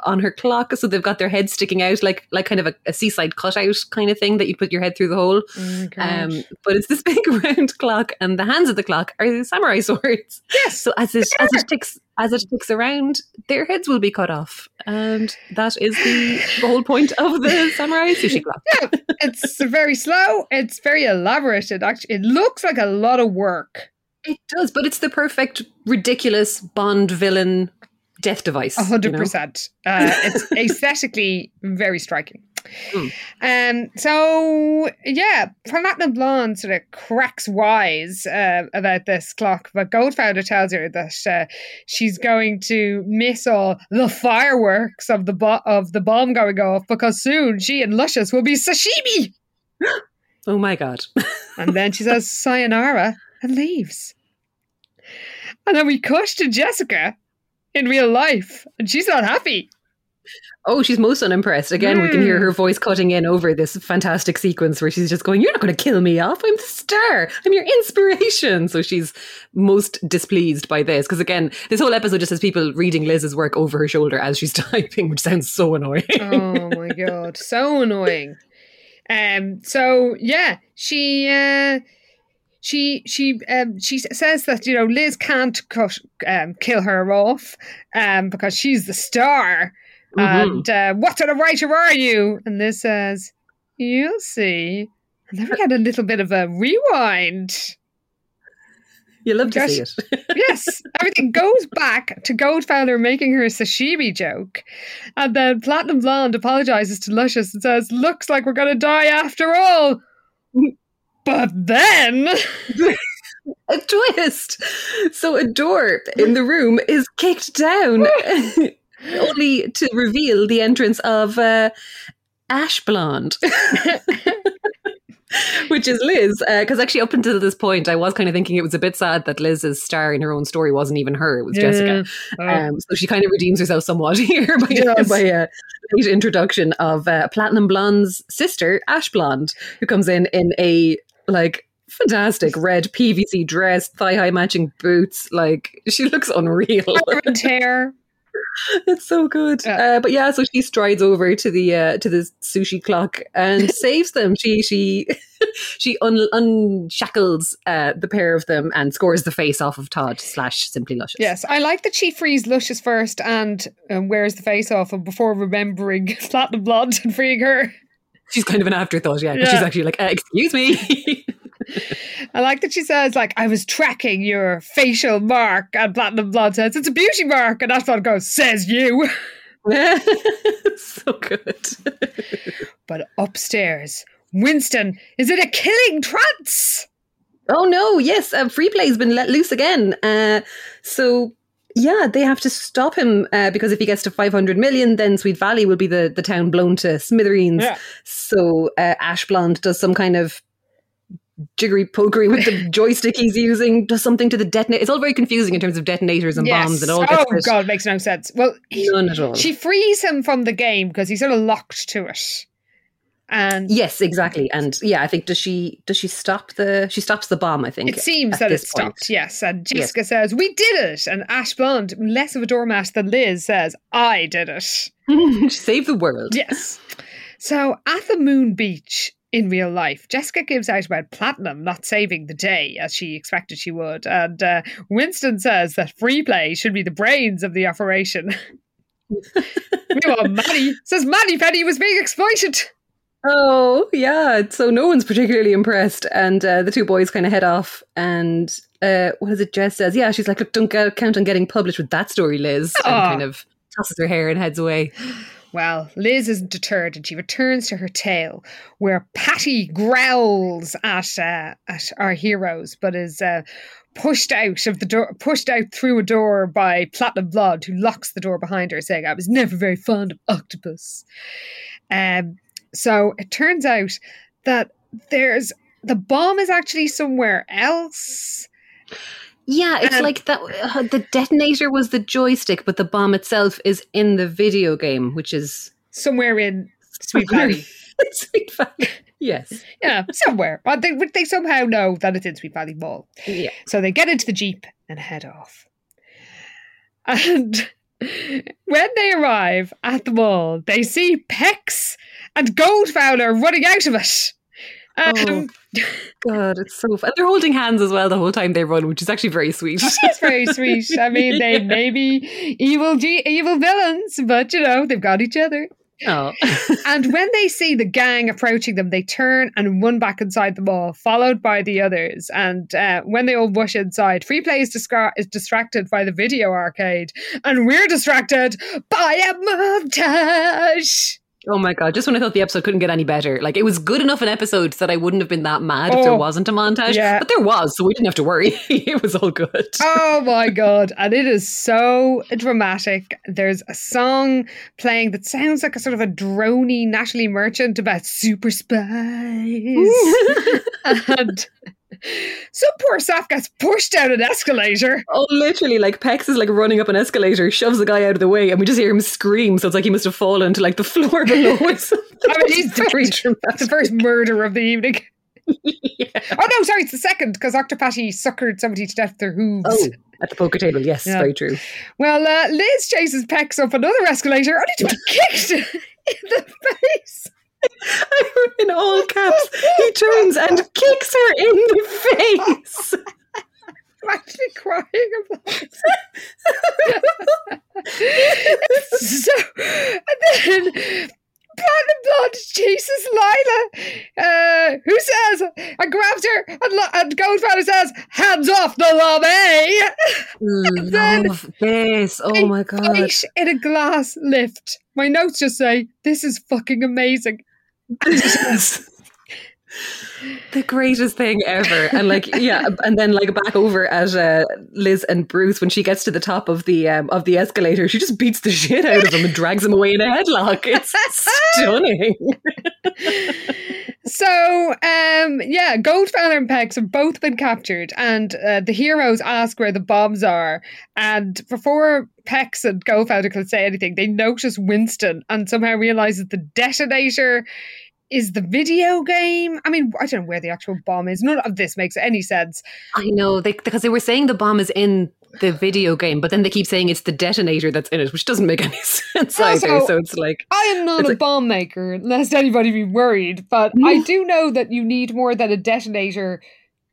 on her clock, so they've got their heads sticking out like like kind of a, a seaside cutout kind of thing that you put your head through the hole. Oh Um, but it's this [laughs] big round clock, and the hands of the clock are the samurai [laughs] swords. yes. So as it as it ticks as it ticks around, their heads will be cut off, and that is the, whole point of the [laughs] samurai sushi clock. it's very slow. It's very elaborate. It actually it looks like a lot of work. It does, but it's the perfect ridiculous Bond villain death device. A you hundred know? percent. Uh, It's [laughs] aesthetically very striking. Mm. Um. So yeah, Platinum Blonde sort of cracks wise uh, about this clock, but Goldfowler tells her that uh, she's going to miss all the fireworks of the bo- of the bomb going off because soon she and Luscious will be sashimi. [gasps] Oh my god. [laughs] And then she says sayonara and leaves. And then we cut to Jessica in real life, and she's not happy. Oh, she's most unimpressed. Again, we can hear Mm. her voice cutting in over this fantastic sequence where she's just going, You're not going to kill me off. I'm the star. I'm your inspiration. So she's most displeased by this. Because again, this whole episode just has people reading Liz's work over her shoulder as she's [laughs] typing, which sounds so annoying. Oh my god, so annoying. Um. So yeah, she uh, she she um she says that you know Liz can't cut um kill her off um because she's the star. Mhm. And uh, what sort of writer are you? And this says, "You'll see." And then we had a little bit of a rewind. You love to see it. [laughs] Yes, everything goes back to Goldfowler making her sashimi joke. And then Platinum Blonde apologizes to Luscious and says, Looks like we're going to die after all. But then, [laughs] a twist. So a door in the room is kicked down, [laughs] only to reveal the entrance of uh, Ash Blonde. [laughs] Which is Liz, because actually up until this point, I was kind of thinking it was a bit sad that Liz's star in her own story wasn't even her; it was Jessica. Oh. Um, so she kind of redeems herself somewhat [laughs] here by, Yes. by a late introduction of uh, Platinum Blonde's sister, Ash Blonde, who comes in in a like fantastic red PVC dress, thigh high matching boots. Like she looks unreal. [laughs] Hair. [laughs] it's so good. Yeah. Uh, but yeah, so she strides over to the uh, to the sushi clock and [laughs] saves them. She she [laughs] she un- unshackles uh, the pair of them and scores the face off of Todd slash Simply Luscious. Yes, I like that she frees Luscious first and um, wears the face off and before remembering Platinum Blonde and freeing her. She's kind of an afterthought, yeah. Yeah. She's actually like, uh, excuse me. I like that she says, like, I was tracking your facial mark. And Platinum Blonde says, it's a beauty mark. And that one goes, says you. [laughs] so good. [laughs] But upstairs, Winston is in a killing trance. Oh no, yes, uh, free play's been let loose again. Uh, so yeah, they have to stop him uh, because if he gets to 500 million, then Sweet Valley will be the, the town blown to smithereens. Yeah. So uh, Ash Blonde does some kind of jiggery pokery with the [laughs] joystick he's using, does something to the detonator. It's all very confusing in terms of detonators and bombs and all oh, bit- God, it makes no sense. Well, he- None at all. she frees him from the game because he's sort of locked to it. And Yes, exactly. And yeah, I think does she does she stop the she stops the bomb, I think. It seems that it point. stopped, yes. And Jessica says, We did it. And Ash Blonde, less of a doormat than Liz, says, I did it. [laughs] Save the world. Yes. So at the Moon Beach in real life, Jessica gives out about Platinum not saving the day as she expected she would. And uh, Winston says that free play should be the brains of the operation. [laughs] Meanwhile, Manny says Mannypenny was being exploited. Oh, yeah. So no one's particularly impressed. And uh, the two boys kind of head off. And uh, what is it Jess says? Yeah, she's like, Look, don't count on getting published with that story, Liz. And kind of tosses her hair and heads away. Well, Liz isn't deterred and she returns to her tale, where Patty growls at uh, at our heroes, but is uh, pushed out of the door, pushed out through a door by Platinum Blonde, who locks the door behind her, saying, "I was never very fond of octopus." Um, so it turns out that there's the bomb is actually somewhere else. Yeah, it's Um, like that. Uh, the detonator was the joystick, but the bomb itself is in the video game, which is Somewhere in Sweet Valley. Sweet Valley. Yes. Yeah, somewhere. But they, they somehow know that it's in Sweet Valley Mall. Yeah. So they get into the Jeep and head off. And when they arrive at the mall, they see Pecs and Goldfowler running out of it. Um, [laughs] God, it's so fun. They're holding hands as well the whole time they run, which is actually very sweet. That's very sweet. I [laughs] mean, they may be evil, G- evil villains, but you know, they've got each other. Oh. And when they see the gang approaching them, they turn and run back inside the mall, followed by the others. And uh, when they all rush inside, Free Play is, is distracted by the video arcade, and we're distracted by a montage. Oh my god! Just when I thought the episode couldn't get any better, like it was good enough an episode that I wouldn't have been that mad if there Oh, wasn't a montage. yeah. But there was, so we didn't have to worry. [laughs] it was all good. Oh [laughs] my god! And it is so dramatic. There's a song playing that sounds like a sort of a drony Natalie Merchant about super spies. [laughs] and some poor sap gets pushed down an escalator. Oh, literally, like Pecs is like running up an escalator, shoves the guy out of the way, and we just hear him scream. So it's like he must have fallen to like the floor below. [laughs] I mean, he's very. It's the first murder of the evening. [laughs] yeah. Oh no, sorry, it's the second because Octopatty suckered somebody to death with their hooves. Oh, at the poker table, yes, Yeah. very true. Well, uh, Liz chases Pecs up another escalator only to be [laughs] kicked in the face in all caps, he turns and kicks her in the face. I'm actually crying about [laughs] it. so, and then Platinum Blonde chases Lila, uh, who says, and grabs her, and, lo- and Goldfather says, hands off the lobby! Eh? Mm, oh, face. oh my god. in a glass lift. My notes just say, this is fucking amazing. [laughs] the greatest thing ever and like yeah and then like back over at uh, liz and bruce when she gets to the top of the um, of the escalator she just beats the shit out of him and drags him away in a headlock it's stunning So, um, yeah, Goldfeather and Pecs have both been captured, and uh, the heroes ask where the bombs are. And before Pecs and Goldfeather can say anything, they notice Winston and somehow realize that the detonator is the video game. I mean, I don't know where the actual bomb is. None of this makes any sense. i know they, because they were saying the bomb is in the video game but then they keep saying it's the detonator that's in it which doesn't make any [laughs] sense Also- either so it's like I am not a like- bomb maker, lest anybody be worried, but I do know that you need more than a detonator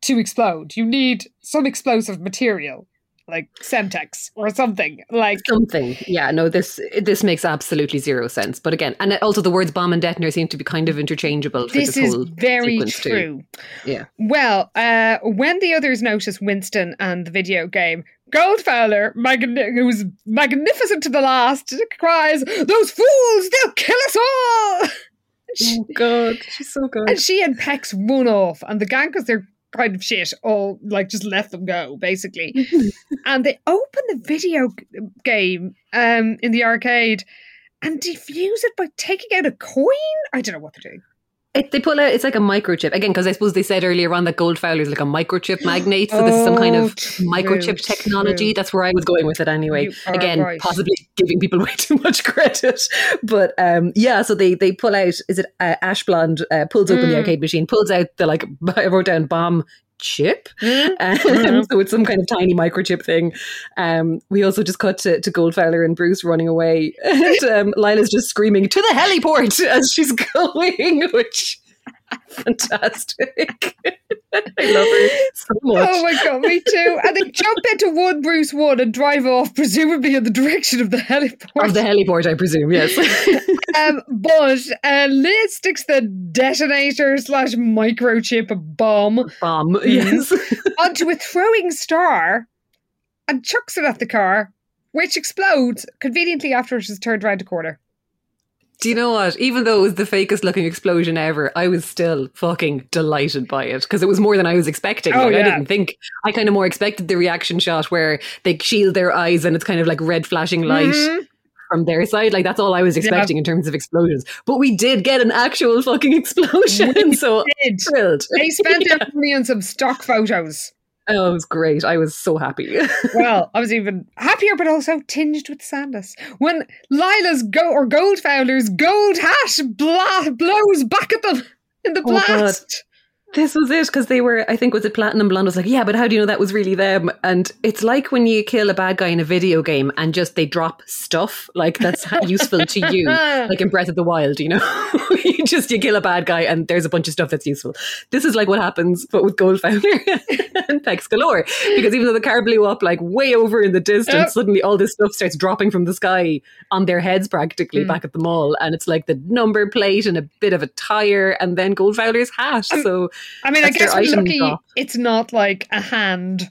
to explode. You need some explosive material, like Semtex or something. Like, something yeah no this this makes absolutely zero sense but again and also the words bomb and detonator seem to be kind of interchangeable for this this, is whole very sequence too. true. yeah Well, uh, when the others notice Winston and the video game, Goldfowler, magni- who's magnificent to the last, cries, Those fools, they'll kill us all! [laughs] oh god she's so good And she and Pecs run off, and the gang, because they're kind of shit, all like just let them go, basically. [laughs] and they open the video game um, in the arcade and defuse it by taking out a coin. I don't know what they're doing. It, they pull out, it's like a microchip. Again, because I suppose they said earlier on that Goldfowler is like a microchip magnate. So this is some kind Oh, of true, microchip technology. true. That's where I was going with it anyway. Again, right. possibly giving people [laughs] way too much credit. But um, yeah, so they they pull out, is it uh, Ash Blonde uh, pulls open the Mm. arcade machine, pulls out the like, [laughs] I wrote down bomb chip. Hmm? Um, Mhm. [laughs] so it's some kind of tiny microchip thing. Um, we also just cut to, to Goldfowler and Bruce running away. [laughs] And um, Lila's just screaming, to the heliport [laughs] as she's going, which [laughs] fantastic. I love her so much. Oh my god, me too. And they jump [laughs] into one Bruce one and drive off, presumably in the direction of the heliport. Of the heliport, I presume, yes. [laughs] um, but uh, Liz sticks the detonator slash microchip bomb Bomb, yes. onto a throwing star and chucks it at the car, which explodes conveniently after it has turned around a corner. Do you know what? Even though it was the fakest looking explosion ever, I was still fucking delighted by it because it was more than I was expecting. Oh, Like, I didn't think, I kind of more expected the reaction shot where they shield their eyes and it's kind of like red flashing light. Mhm. From their side, like that's all I was expecting in terms of explosions. But we did get an actual fucking [laughs] explosion, We so Did. thrilled. They spent their money on some stock photos. Oh, it was great. I was so happy. [laughs] Well, I was even happier, but also tinged with sadness when Lila's go or Goldfowler's gold hat bla- blows back at them in the Oh, blast. This was it because they were, I think, was it Platinum Blonde was like, yeah, but how do you know that was really them? And it's like when you kill a bad guy in a video game and just they drop stuff like that's useful to you, [laughs] like in Breath of the Wild, you know, [laughs] you just you kill a bad guy and there's a bunch of stuff that's useful. This is like what happens, but with Goldfowler [laughs] and Pecs Galore, because even though the car blew up like way over in the distance, Yep. suddenly all this stuff starts dropping from the sky on their heads practically Mm. back at the mall, and it's like the number plate and a bit of a tire, and then Goldfowler's hat. Um, so. I mean, I That's guess we're lucky it's not like a hand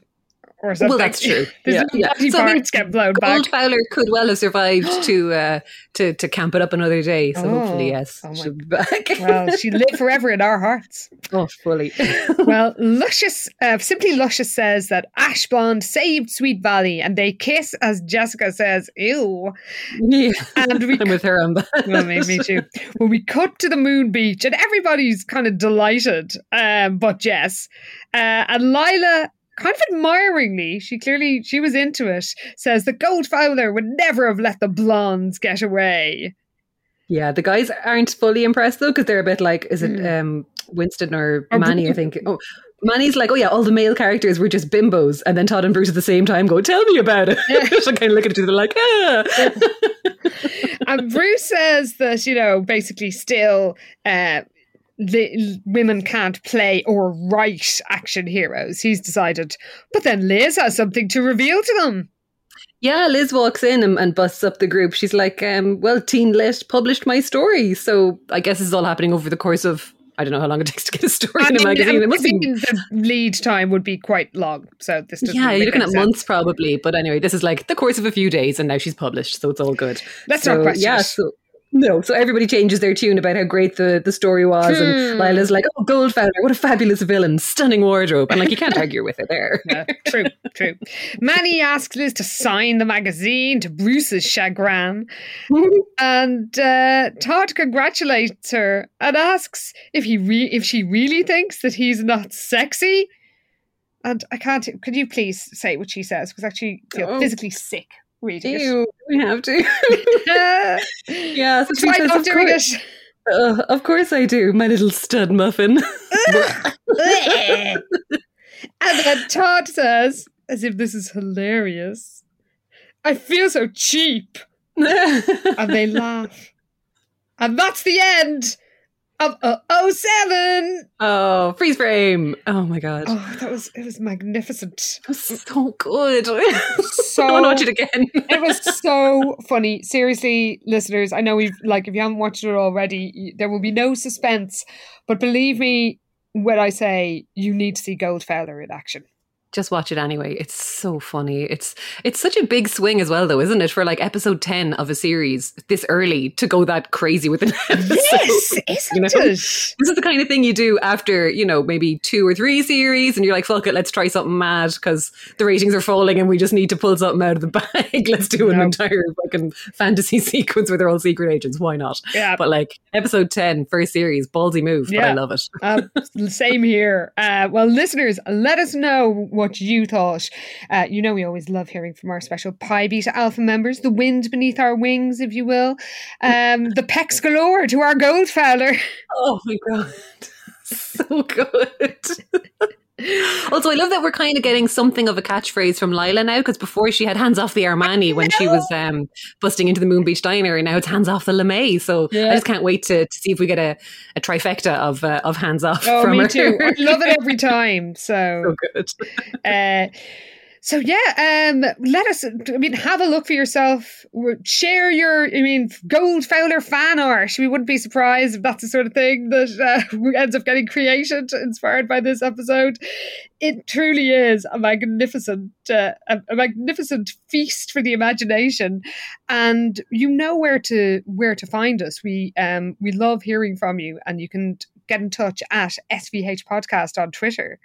or something. Well, that's true. There's Yeah, no yeah. So, parts get blown back. Goldfowler could well have survived [gasps] to uh, to to camp it up another day. So Oh. hopefully, yes, Oh she'll be back. Well, she [laughs] lived forever in our hearts. oh, fully. [laughs] Well, Luscious, uh, simply Luscious says that Ash Blonde saved Sweet Valley and they kiss as Jessica says, ew. yeah, And we [laughs] I'm with her on that. Well, me, me too. When we cut to the moon beach, and everybody's kind of delighted, um, but Jess uh, and Lila, kind of admiringly, she clearly she was into it. Says the Goldfowler would never have let the blondes get away. Yeah, the guys aren't fully impressed though because they're a bit like, is it Mm. um, Winston or Manny? I think. Oh, Manny's like, oh yeah, all the male characters were just bimbos, and then Todd and Bruce at the same time go, "Tell me about it." so kind of look at each other like, ah. [laughs] and Bruce says that you know basically still. Uh, the women can't play or write action heroes. He's decided, but then Liz has something to reveal to them. Yeah, Liz walks in and, and busts up the group. She's like, um, well, Teen Lit published my story. So I guess this is all happening over the course of I don't know how long it [laughs] takes to get a story I in a mean, magazine. I'm It must be thinking the lead time would be quite long. So this doesn't yeah, you're looking at sense. months probably. But anyway, this is like the course of a few days, and now she's published, so it's all good. Let's so, not question yeah, so no, so everybody changes their tune about how great the, the story was, Hmm. and Lila's like, "Oh, Goldfowler, what a fabulous villain, stunning wardrobe," and like you can't [laughs] argue with her there. True, true. Manny asks Liz to sign the magazine to Bruce's chagrin, [laughs] and uh, Todd congratulates her and asks if he re- if she really thinks that he's not sexy. And I can't. Could you please say what she says? Because I actually feel Oh. physically sick reading Ew, we have to. [laughs] yeah, so Try says, not of doing course, it. uh, of course I do, my little stud muffin. [laughs] and then Todd says, as if this is hilarious, I feel so cheap. [laughs] And they laugh. And that's the end of uh, 07. oh, freeze frame! Oh my god, Oh, that was, it was magnificent. that was so good. [laughs] So, I want to watch it again. [laughs] it was so funny. Seriously, listeners, I know we've, like, if you haven't watched it already, there will be no suspense. But believe me when I say you need to see Goldfowler in action. Just watch it anyway. It's so funny. It's it's such a big swing as well, though, isn't it? For like episode ten of a series this early to go that crazy with an [laughs] episode. Yes, [laughs] isn't you know? it? This is the kind of thing you do after you know maybe two or three series, and you're like, "Fuck it, let's try something mad because the ratings are falling, and we just need to pull something out of the [laughs] bag. let's do an No. entire fucking fantasy sequence where they're all secret agents. Why not?" Yeah, But like episode 10, first series, ballsy move, but I love it. Uh, same here. Uh, well, listeners, let us know what you thought. Uh, you know, we always love hearing from our special Pi Beta Alpha members, the wind beneath our wings, if you will. Um, the pecs galore to our Goldfowler. Oh my god. [laughs] So good. [laughs] also, I love that we're kind of getting something of a catchphrase from Lila now because before she had hands off the Armani when she was um, busting into the Moon Beach Diner, and now it's hands off the lamé. So Yeah. I just can't wait to, to see if we get a, a trifecta of uh, of hands off Oh, from me her. too. I love it every [laughs] time. So, so good. uh, so yeah, um, let us. I mean, have a look for yourself. Share your, I mean, Goldfowler fan art. We wouldn't be surprised if that's the sort of thing that uh, [laughs] ends up getting created, inspired by this episode. It truly is a magnificent, uh, a, a magnificent feast for the imagination, and you know where to where to find us. We um we love hearing from you, and you can get in touch at SVH Podcast on Twitter.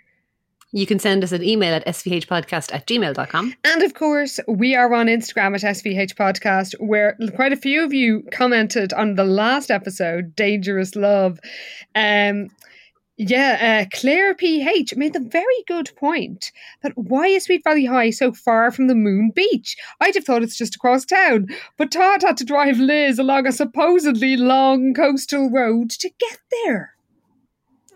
You can send us an email at svhpodcast at gmail.com. And of course, we are on Instagram at SVH Podcast, where quite a few of you commented on the last episode, Dangerous Love. Um, yeah, uh, Claire PH made the very good point that why is Sweet Valley High so far from the Moon Beach? I'd have thought it's just across town, but Todd had to drive Liz along a supposedly long coastal road to get there.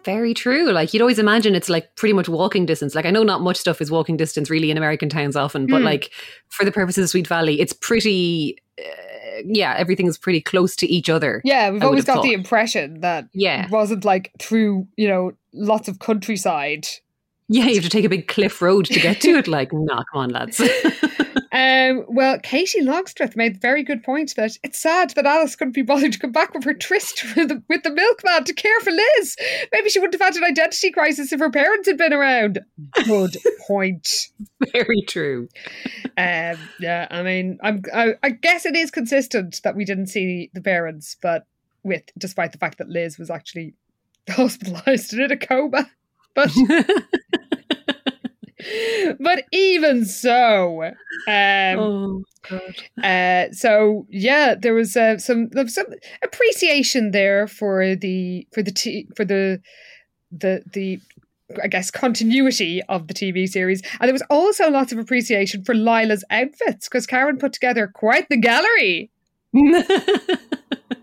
Very true. Like you'd always imagine it's like pretty much walking distance. Like I know not much stuff is walking distance really in American towns often, but Hmm. like for the purposes of Sweet Valley, it's pretty. Uh, yeah, everything's pretty close to each other. Yeah, we've I always got the impression that Yeah, it wasn't like through, you know, lots of countryside. yeah. You have to take a big cliff road to get to it. [laughs] Like, nah, come on, lads. [laughs] Um, well, Katie Longstreth made a very good point that it's sad that Alice couldn't be bothered to come back with her tryst [laughs] with the, with the milkman to care for Liz. Maybe she wouldn't have had an identity crisis if her parents had been around. Good [laughs] point. Very true. Um, yeah, I mean, I'm, I, I guess it is consistent that we didn't see the parents, but with despite the fact that Liz was actually [laughs] hospitalized and in a coma. But [laughs] but even so, um, oh god. uh, so yeah, there was uh, some some appreciation there for the for the t- for the the the I guess continuity of the TV series, and there was also lots of appreciation for Lila's outfits because Karen put together quite the gallery. [laughs]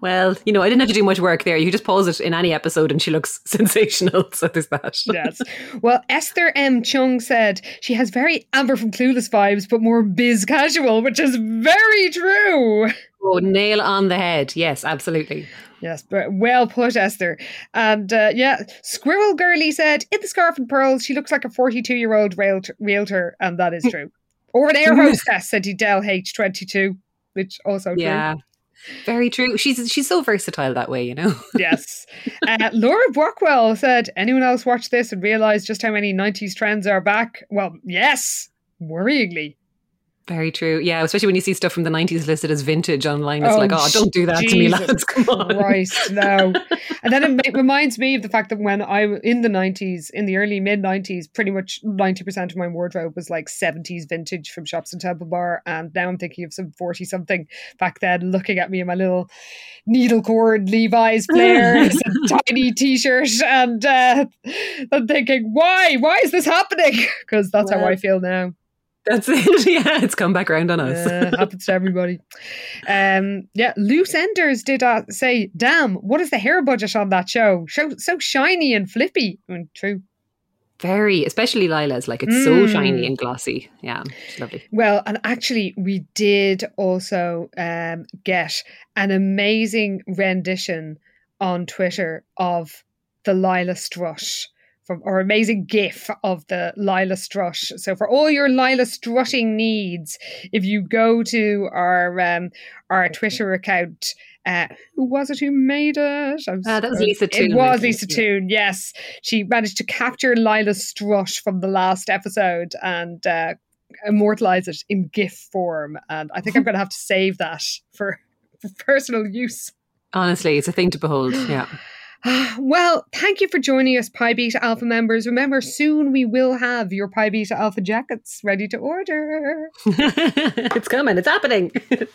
well, you know, I didn't have to do much work there. You just pause it in any episode, and she looks [laughs] sensational. So there's that. [laughs] Yes. Well, Esther M. Chung said she has very Amber from Clueless vibes, but more biz casual, which is very true. Oh, nail on the head. Yes, absolutely. Yes, but well put, Esther. And uh, yeah, Squirrel Girlie said, in the scarf and pearls, she looks like a 42 year old realtor, realtor, and that is true. Or an air hostess, said Del H22, which also true. Very true. She's she's so versatile that way, you know. [laughs] yes. Uh, Laura Brockwell said, "Anyone else watch this and realize just how many '90s trends are back?" Well, yes, worryingly. Very true. Yeah, especially when you see stuff from the 90s listed as vintage online. It's oh, like, oh, don't do that Jesus to me, lads. [laughs] Come on. Christ, no. [laughs] and then it reminds me of the fact that when I was in the 90s, in the early mid 90s, pretty much 90% of my wardrobe was like 70s vintage from Shops in Temple Bar. And now I'm thinking of some 40 something back then looking at me in my little needle cord Levi's flares [laughs] and tiny t shirt. And uh, I'm thinking, why? Why is this happening? Because that's well, how I feel now. That's it. [laughs] Yeah, it's come back around on us. Uh, happens to everybody. Um, yeah, Loose Enders did uh, say, "Damn, what is the hair budget on that show? Show so shiny and flippy." I mean, true. Very, especially Lila's, like it's mm. so shiny and glossy. Yeah, it's lovely. Well, and actually, we did also um, get an amazing rendition on Twitter of the Lila Strush from our amazing GIF of the Lila Strush. So for all your Lila strutting needs, if you go to our um, our Twitter account, uh, who was it who made it? Uh, that was Lisa Toon. It was Lisa Toon, yes. She managed to capture Lila Strush from the last episode and uh, immortalize it in GIF form. And I think I'm going to have to save that for, for personal use. Honestly, it's a thing to behold. Yeah. [gasps] [laughs] [sighs] Well, thank you for joining us, Pi Beta Alpha members. Remember, soon we will have your Pi Beta Alpha jackets ready to order. [laughs] it's coming, it's happening.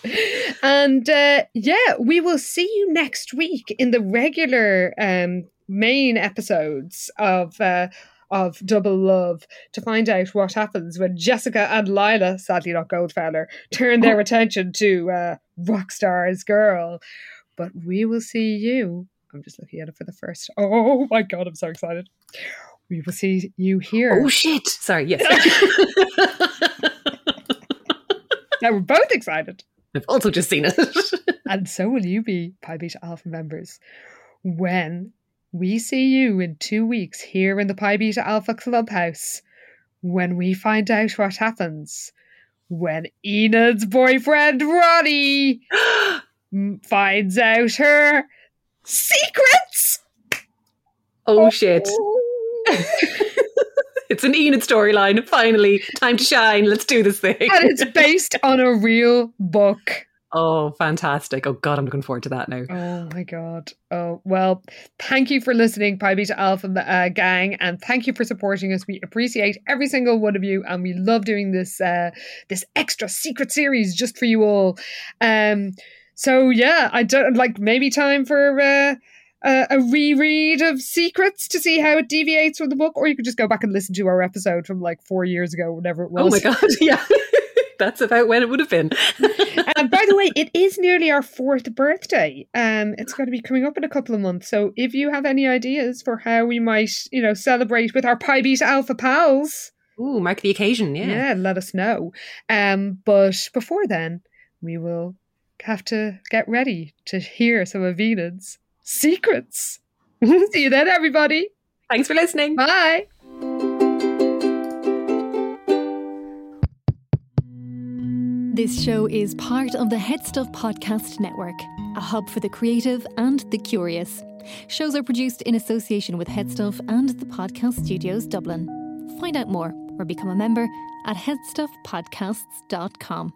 [laughs] and uh, yeah, we will see you next week in the regular um, main episodes of. Uh, of Double Love to find out what happens when Jessica and Lila, sadly not Goldfeather, turn their attention to uh, Rockstar's Girl. But we will see you I'm just looking at it for the first. Oh my god, I'm so excited. We will see you here. Oh shit! Sorry, yes. [laughs] now we're both excited. I've also just seen it. [laughs] and so will you be, Pi Beta Alpha members, when we see you in two weeks here in the Pi Beta Alpha Clubhouse, when we find out what happens when Enid's boyfriend Ronnie [gasps] finds out her secrets. Oh, oh. shit. [laughs] it's an Enid storyline. Finally, time to shine. Let's do this thing. and it's [laughs] based on a real book. Oh, fantastic. Oh, God, I'm looking forward to that now. Oh, my God. Oh, well, thank you for listening, Pi Beta Alpha uh, gang, and thank you for supporting us. We appreciate every single one of you, and we love doing this uh, this extra secret series just for you all. Um, so yeah, I don't like maybe time for uh, a, a reread of Secrets to see how it deviates from the book, or you could just go back and listen to our episode from like four years ago, whenever it was. Oh my god, [laughs] yeah. [laughs] That's about when it would have been. [laughs] And by the way, it is nearly our fourth birthday. Um, it's going to be coming up in a couple of months. So if you have any ideas for how we might, you know, celebrate with our Pi Beta Alpha pals, Ooh, mark the occasion, yeah. Yeah, let us know. Um, but before then, we will have to get ready to hear some of Enid's secrets. [laughs] See you then, everybody. Thanks for listening. Bye. This show is part of the HeadStuff Podcast Network, a hub for the creative and the curious. Shows are produced in association with HeadStuff and the Podcast Studios Dublin. Find out more or become a member at headstuffpodcasts.com.